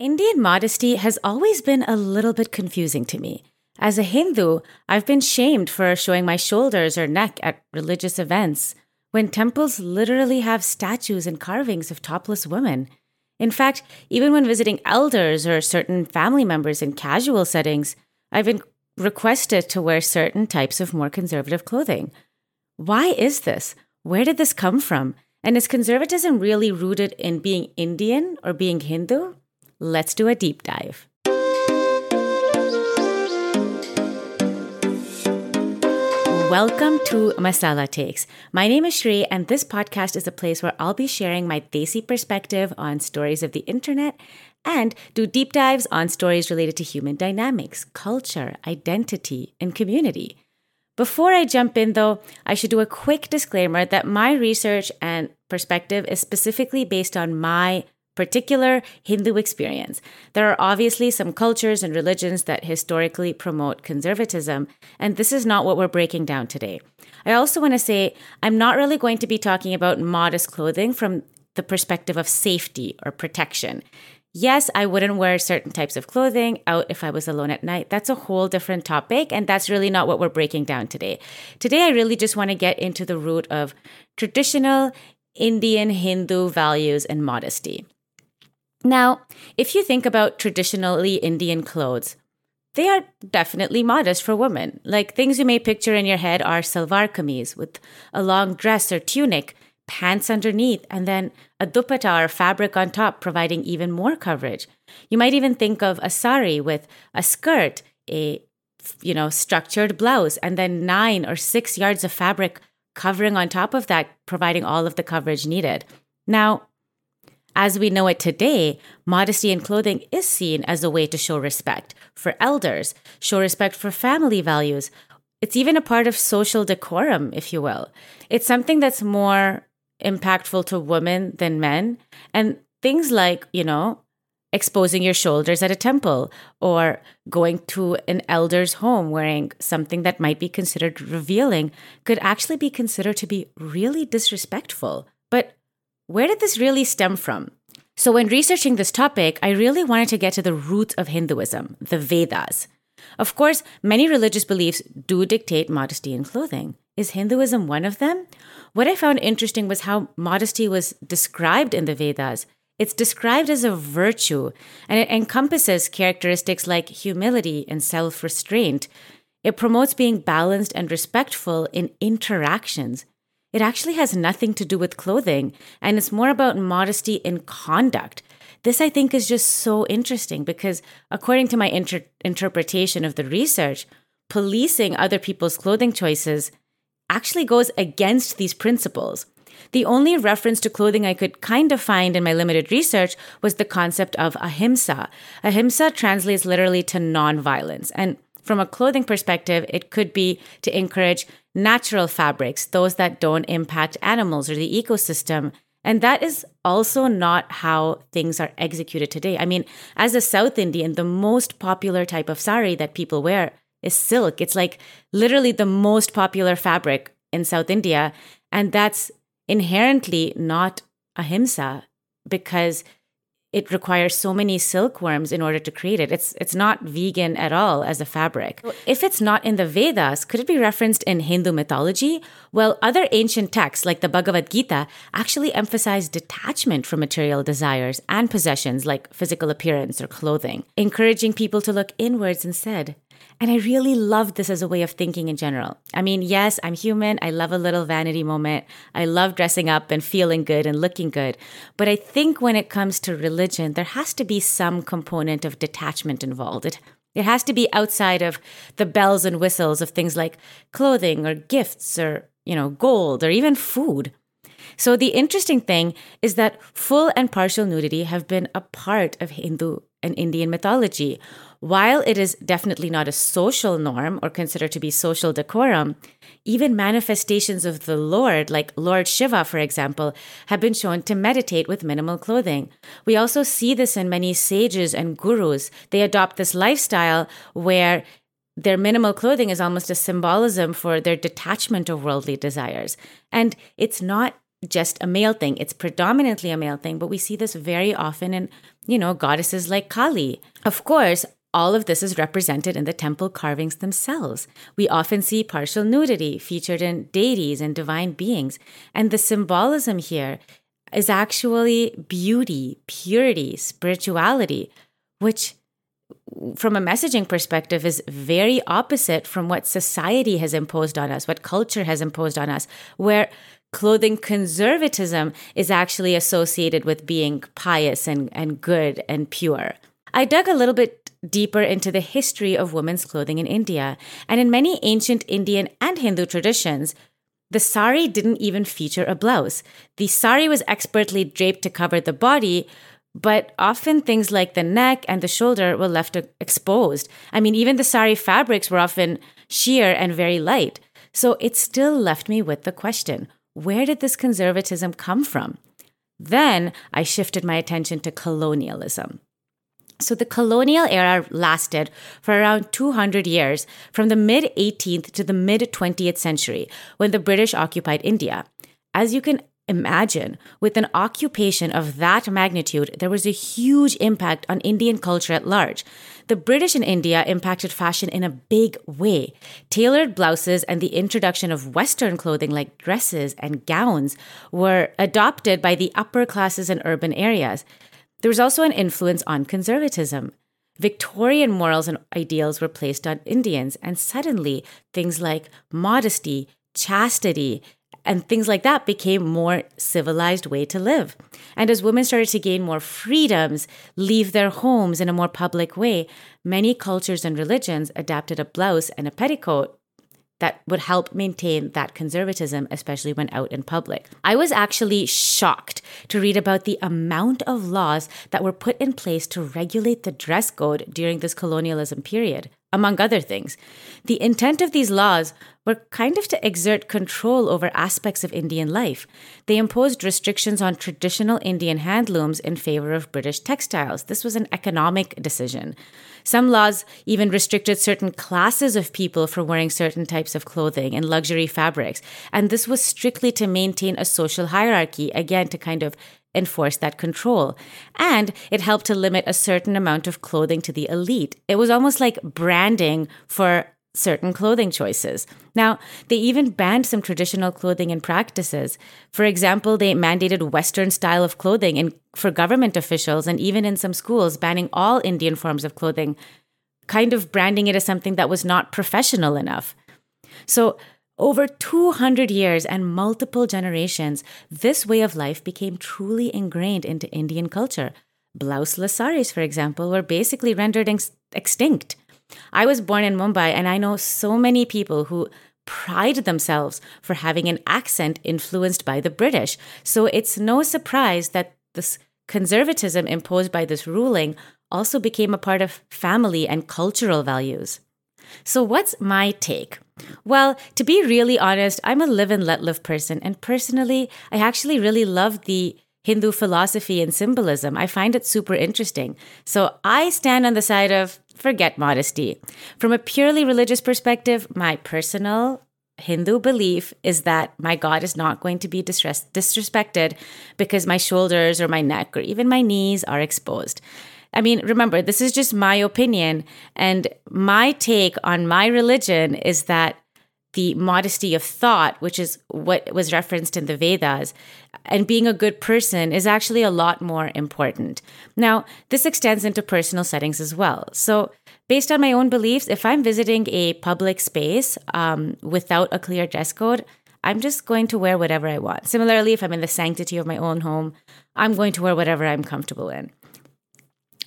Indian modesty has always been a little bit confusing to me. As a Hindu, I've been shamed for showing my shoulders or neck at religious events when temples literally have statues and carvings of topless women. In fact, even when visiting elders or certain family members in casual settings, I've been requested to wear certain types of more conservative clothing. Why is this? Where did this come from? And is conservatism really rooted in being Indian or being Hindu? Let's do a deep dive. Welcome to Masala Takes. My name is Shri, and this podcast is a place where I'll be sharing my Desi perspective on stories of the internet and do deep dives on stories related to human dynamics, culture, identity, and community. Before I jump in, though, I should do a quick disclaimer that my research and perspective is specifically based on my particular Hindu experience. There are obviously some cultures and religions that historically promote conservatism, and this is not what we're breaking down today. I also want to say I'm not really going to be talking about modest clothing from the perspective of safety or protection. Yes, I wouldn't wear certain types of clothing out if I was alone at night. That's a whole different topic, and that's really not what we're breaking down today. Today, I really just want to get into the root of traditional Indian Hindu values and modesty. Now, if you think about traditionally Indian clothes, they are definitely modest for women. Like things you may picture in your head are salwar kameez with a long dress or tunic, pants underneath, and then a dupatta or fabric on top, providing even more coverage. You might even think of a sari with a skirt, a you know structured blouse, and then nine or six yards of fabric covering on top of that, providing all of the coverage needed. Now, as we know it today, modesty in clothing is seen as a way to show respect for elders, show respect for family values. It's even a part of social decorum, if you will. It's something that's more impactful to women than men. And things like, you know, exposing your shoulders at a temple or going to an elder's home wearing something that might be considered revealing could actually be considered to be really disrespectful. But where did this really stem from? So, when researching this topic, I really wanted to get to the root of Hinduism, the Vedas. Of course, many religious beliefs do dictate modesty in clothing. Is Hinduism one of them? What I found interesting was how modesty was described in the Vedas. It's described as a virtue, and it encompasses characteristics like humility and self restraint. It promotes being balanced and respectful in interactions. It actually has nothing to do with clothing, and it's more about modesty in conduct. This, I think, is just so interesting because, according to my inter- interpretation of the research, policing other people's clothing choices actually goes against these principles. The only reference to clothing I could kind of find in my limited research was the concept of ahimsa. Ahimsa translates literally to nonviolence. And from a clothing perspective, it could be to encourage natural fabrics, those that don't impact animals or the ecosystem. And that is also not how things are executed today. I mean, as a South Indian, the most popular type of sari that people wear is silk. It's like literally the most popular fabric in South India. And that's inherently not ahimsa because it requires so many silkworms in order to create it. It's it's not vegan at all as a fabric. If it's not in the Vedas, could it be referenced in Hindu mythology? Well, other ancient texts like the Bhagavad Gita actually emphasize detachment from material desires and possessions like physical appearance or clothing, encouraging people to look inwards instead. And I really love this as a way of thinking in general. I mean, yes, I'm human. I love a little vanity moment. I love dressing up and feeling good and looking good. But I think when it comes to religion, there has to be some component of detachment involved. It, it has to be outside of the bells and whistles of things like clothing or gifts or, you know, gold or even food. So the interesting thing is that full and partial nudity have been a part of Hindu and Indian mythology while it is definitely not a social norm or considered to be social decorum, even manifestations of the Lord, like Lord Shiva, for example, have been shown to meditate with minimal clothing. We also see this in many sages and gurus. They adopt this lifestyle where their minimal clothing is almost a symbolism for their detachment of worldly desires. And it's not just a male thing. It's predominantly a male thing, but we see this very often in, you know, goddesses like Kali. Of course, all of this is represented in the temple carvings themselves. We often see partial nudity featured in deities and divine beings. And the symbolism here is actually beauty, purity, spirituality, which from a messaging perspective is very opposite from what society has imposed on us, what culture has imposed on us, where clothing conservatism is actually associated with being pious and, and good and pure. I dug a little bit deeper into the history of women's clothing in India. And in many ancient Indian and Hindu traditions, the sari didn't even feature a blouse. The sari was expertly draped to cover the body, but often things like the neck and the shoulder were left exposed. I mean, even the sari fabrics were often sheer and very light. So it still left me with the question where did this conservatism come from? Then I shifted my attention to colonialism. So the colonial era lasted for around 200 years from the mid 18th to the mid 20th century when the British occupied India. As you can imagine, with an occupation of that magnitude, there was a huge impact on Indian culture at large. The British in India impacted fashion in a big way. Tailored blouses and the introduction of Western clothing like dresses and gowns were adopted by the upper classes in urban areas. There was also an influence on conservatism. Victorian morals and ideals were placed on Indians, and suddenly things like modesty, chastity, and things like that became more civilized way to live. And as women started to gain more freedoms, leave their homes in a more public way, many cultures and religions adapted a blouse and a petticoat that would help maintain that conservatism, especially when out in public. I was actually shocked to read about the amount of laws that were put in place to regulate the dress code during this colonialism period among other things. The intent of these laws were kind of to exert control over aspects of Indian life. They imposed restrictions on traditional Indian handlooms in favor of British textiles. This was an economic decision. Some laws even restricted certain classes of people from wearing certain types of clothing and luxury fabrics. And this was strictly to maintain a social hierarchy, again, to kind of enforce that control. And it helped to limit a certain amount of clothing to the elite. It was almost like branding for certain clothing choices. Now, they even banned some traditional clothing and practices. For example, they mandated Western style of clothing in, for government officials and even in some schools, banning all Indian forms of clothing, kind of branding it as something that was not professional enough. So, over 200 years and multiple generations, this way of life became truly ingrained into Indian culture. Blouseless saris, for example, were basically rendered ex- extinct. I was born in Mumbai, and I know so many people who pride themselves for having an accent influenced by the British. So it's no surprise that this conservatism imposed by this ruling also became a part of family and cultural values. So, what's my take? Well, to be really honest, I'm a live and let live person. And personally, I actually really love the Hindu philosophy and symbolism. I find it super interesting. So I stand on the side of forget modesty. From a purely religious perspective, my personal Hindu belief is that my God is not going to be disres- disrespected because my shoulders or my neck or even my knees are exposed. I mean, remember, this is just my opinion. And my take on my religion is that the modesty of thought, which is what was referenced in the Vedas, and being a good person is actually a lot more important. Now, this extends into personal settings as well. So, based on my own beliefs, if I'm visiting a public space um, without a clear dress code, I'm just going to wear whatever I want. Similarly, if I'm in the sanctity of my own home, I'm going to wear whatever I'm comfortable in.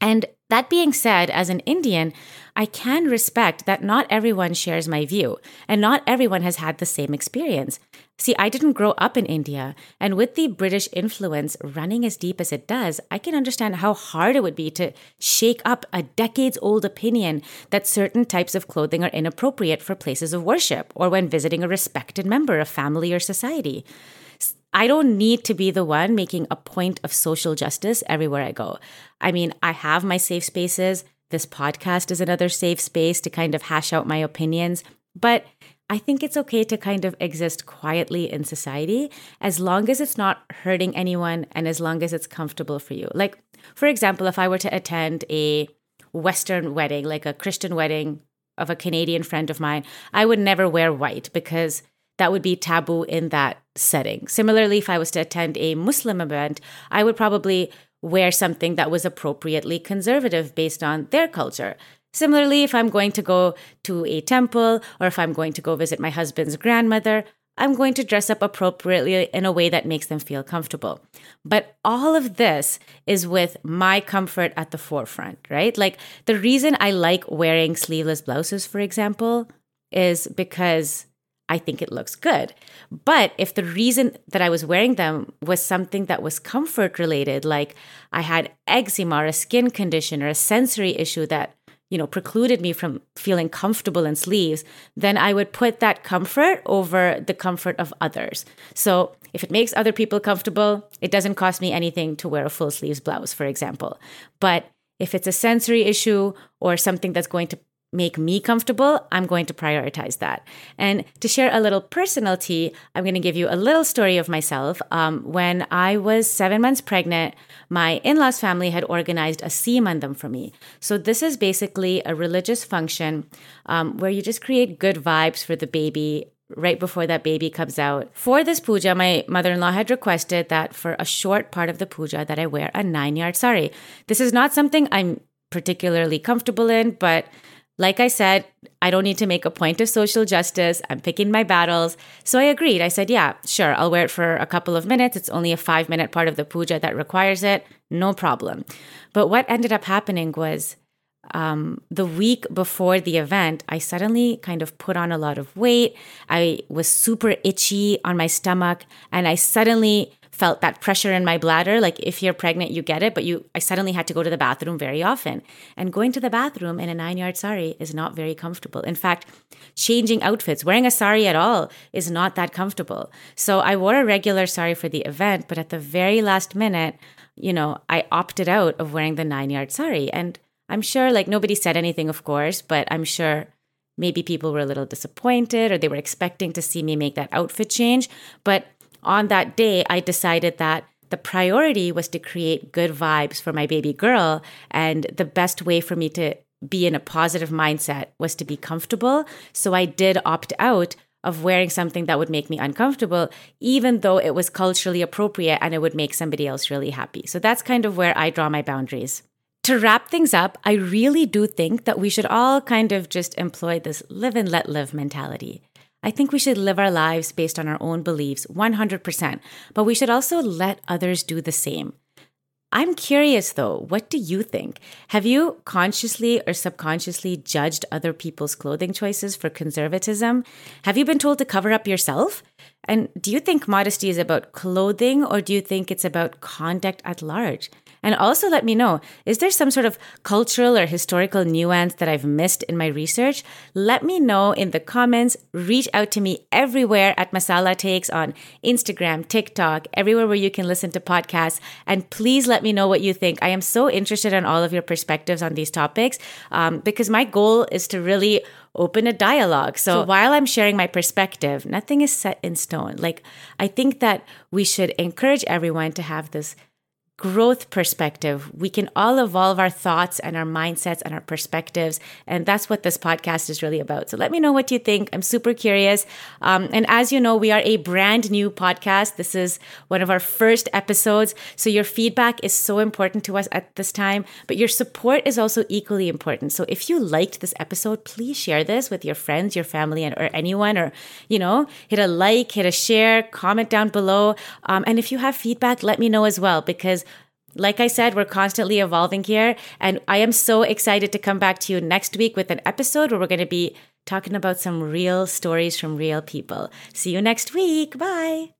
And that being said, as an Indian, I can respect that not everyone shares my view, and not everyone has had the same experience. See, I didn't grow up in India, and with the British influence running as deep as it does, I can understand how hard it would be to shake up a decades old opinion that certain types of clothing are inappropriate for places of worship or when visiting a respected member of family or society. I don't need to be the one making a point of social justice everywhere I go. I mean, I have my safe spaces. This podcast is another safe space to kind of hash out my opinions. But I think it's okay to kind of exist quietly in society as long as it's not hurting anyone and as long as it's comfortable for you. Like, for example, if I were to attend a Western wedding, like a Christian wedding of a Canadian friend of mine, I would never wear white because that would be taboo in that setting. Similarly, if I was to attend a Muslim event, I would probably wear something that was appropriately conservative based on their culture. Similarly, if I'm going to go to a temple or if I'm going to go visit my husband's grandmother, I'm going to dress up appropriately in a way that makes them feel comfortable. But all of this is with my comfort at the forefront, right? Like the reason I like wearing sleeveless blouses, for example, is because I think it looks good. But if the reason that I was wearing them was something that was comfort related, like I had eczema or a skin condition or a sensory issue that you know, precluded me from feeling comfortable in sleeves, then I would put that comfort over the comfort of others. So if it makes other people comfortable, it doesn't cost me anything to wear a full sleeves blouse, for example. But if it's a sensory issue or something that's going to make me comfortable, I'm going to prioritize that. And to share a little personal tea, I'm going to give you a little story of myself. Um, when I was seven months pregnant, my in law's family had organized a Seemandam for me. So, this is basically a religious function um, where you just create good vibes for the baby right before that baby comes out. For this puja, my mother-in-law had requested that for a short part of the puja that I wear a 9-yard sari. This is not something I'm particularly comfortable in, but like I said, I don't need to make a point of social justice. I'm picking my battles. So I agreed. I said, yeah, sure, I'll wear it for a couple of minutes. It's only a five minute part of the puja that requires it. No problem. But what ended up happening was um, the week before the event, I suddenly kind of put on a lot of weight. I was super itchy on my stomach, and I suddenly felt that pressure in my bladder. Like if you're pregnant, you get it, but you, I suddenly had to go to the bathroom very often. And going to the bathroom in a nine yard sari is not very comfortable. In fact, changing outfits, wearing a sari at all is not that comfortable. So I wore a regular sari for the event, but at the very last minute, you know, I opted out of wearing the nine yard sari. And I'm sure, like, nobody said anything, of course, but I'm sure maybe people were a little disappointed or they were expecting to see me make that outfit change. But on that day, I decided that the priority was to create good vibes for my baby girl. And the best way for me to be in a positive mindset was to be comfortable. So I did opt out of wearing something that would make me uncomfortable, even though it was culturally appropriate and it would make somebody else really happy. So that's kind of where I draw my boundaries. To wrap things up, I really do think that we should all kind of just employ this live and let live mentality. I think we should live our lives based on our own beliefs 100%, but we should also let others do the same. I'm curious though, what do you think? Have you consciously or subconsciously judged other people's clothing choices for conservatism? Have you been told to cover up yourself? And do you think modesty is about clothing or do you think it's about conduct at large? And also let me know is there some sort of cultural or historical nuance that I've missed in my research? Let me know in the comments. Reach out to me everywhere at Masala Takes on Instagram, TikTok, everywhere where you can listen to podcasts. And please let me know what you think. I am so interested in all of your perspectives on these topics um, because my goal is to really open a dialogue. So, so, while I'm sharing my perspective, nothing is set in stone. Like, I think that we should encourage everyone to have this growth perspective. We can all evolve our thoughts and our mindsets and our perspectives. And that's what this podcast is really about. So let me know what you think. I'm super curious. Um, and as you know, we are a brand new podcast. This is one of our first episodes. So your feedback is so important to us at this time, but your support is also equally important. So if you liked this episode, please share this with your friends, your family, and, or anyone, or, you know, hit a like, hit a share, comment down below. Um, and if you have feedback, let me know as well, because like I said, we're constantly evolving here. And I am so excited to come back to you next week with an episode where we're going to be talking about some real stories from real people. See you next week. Bye.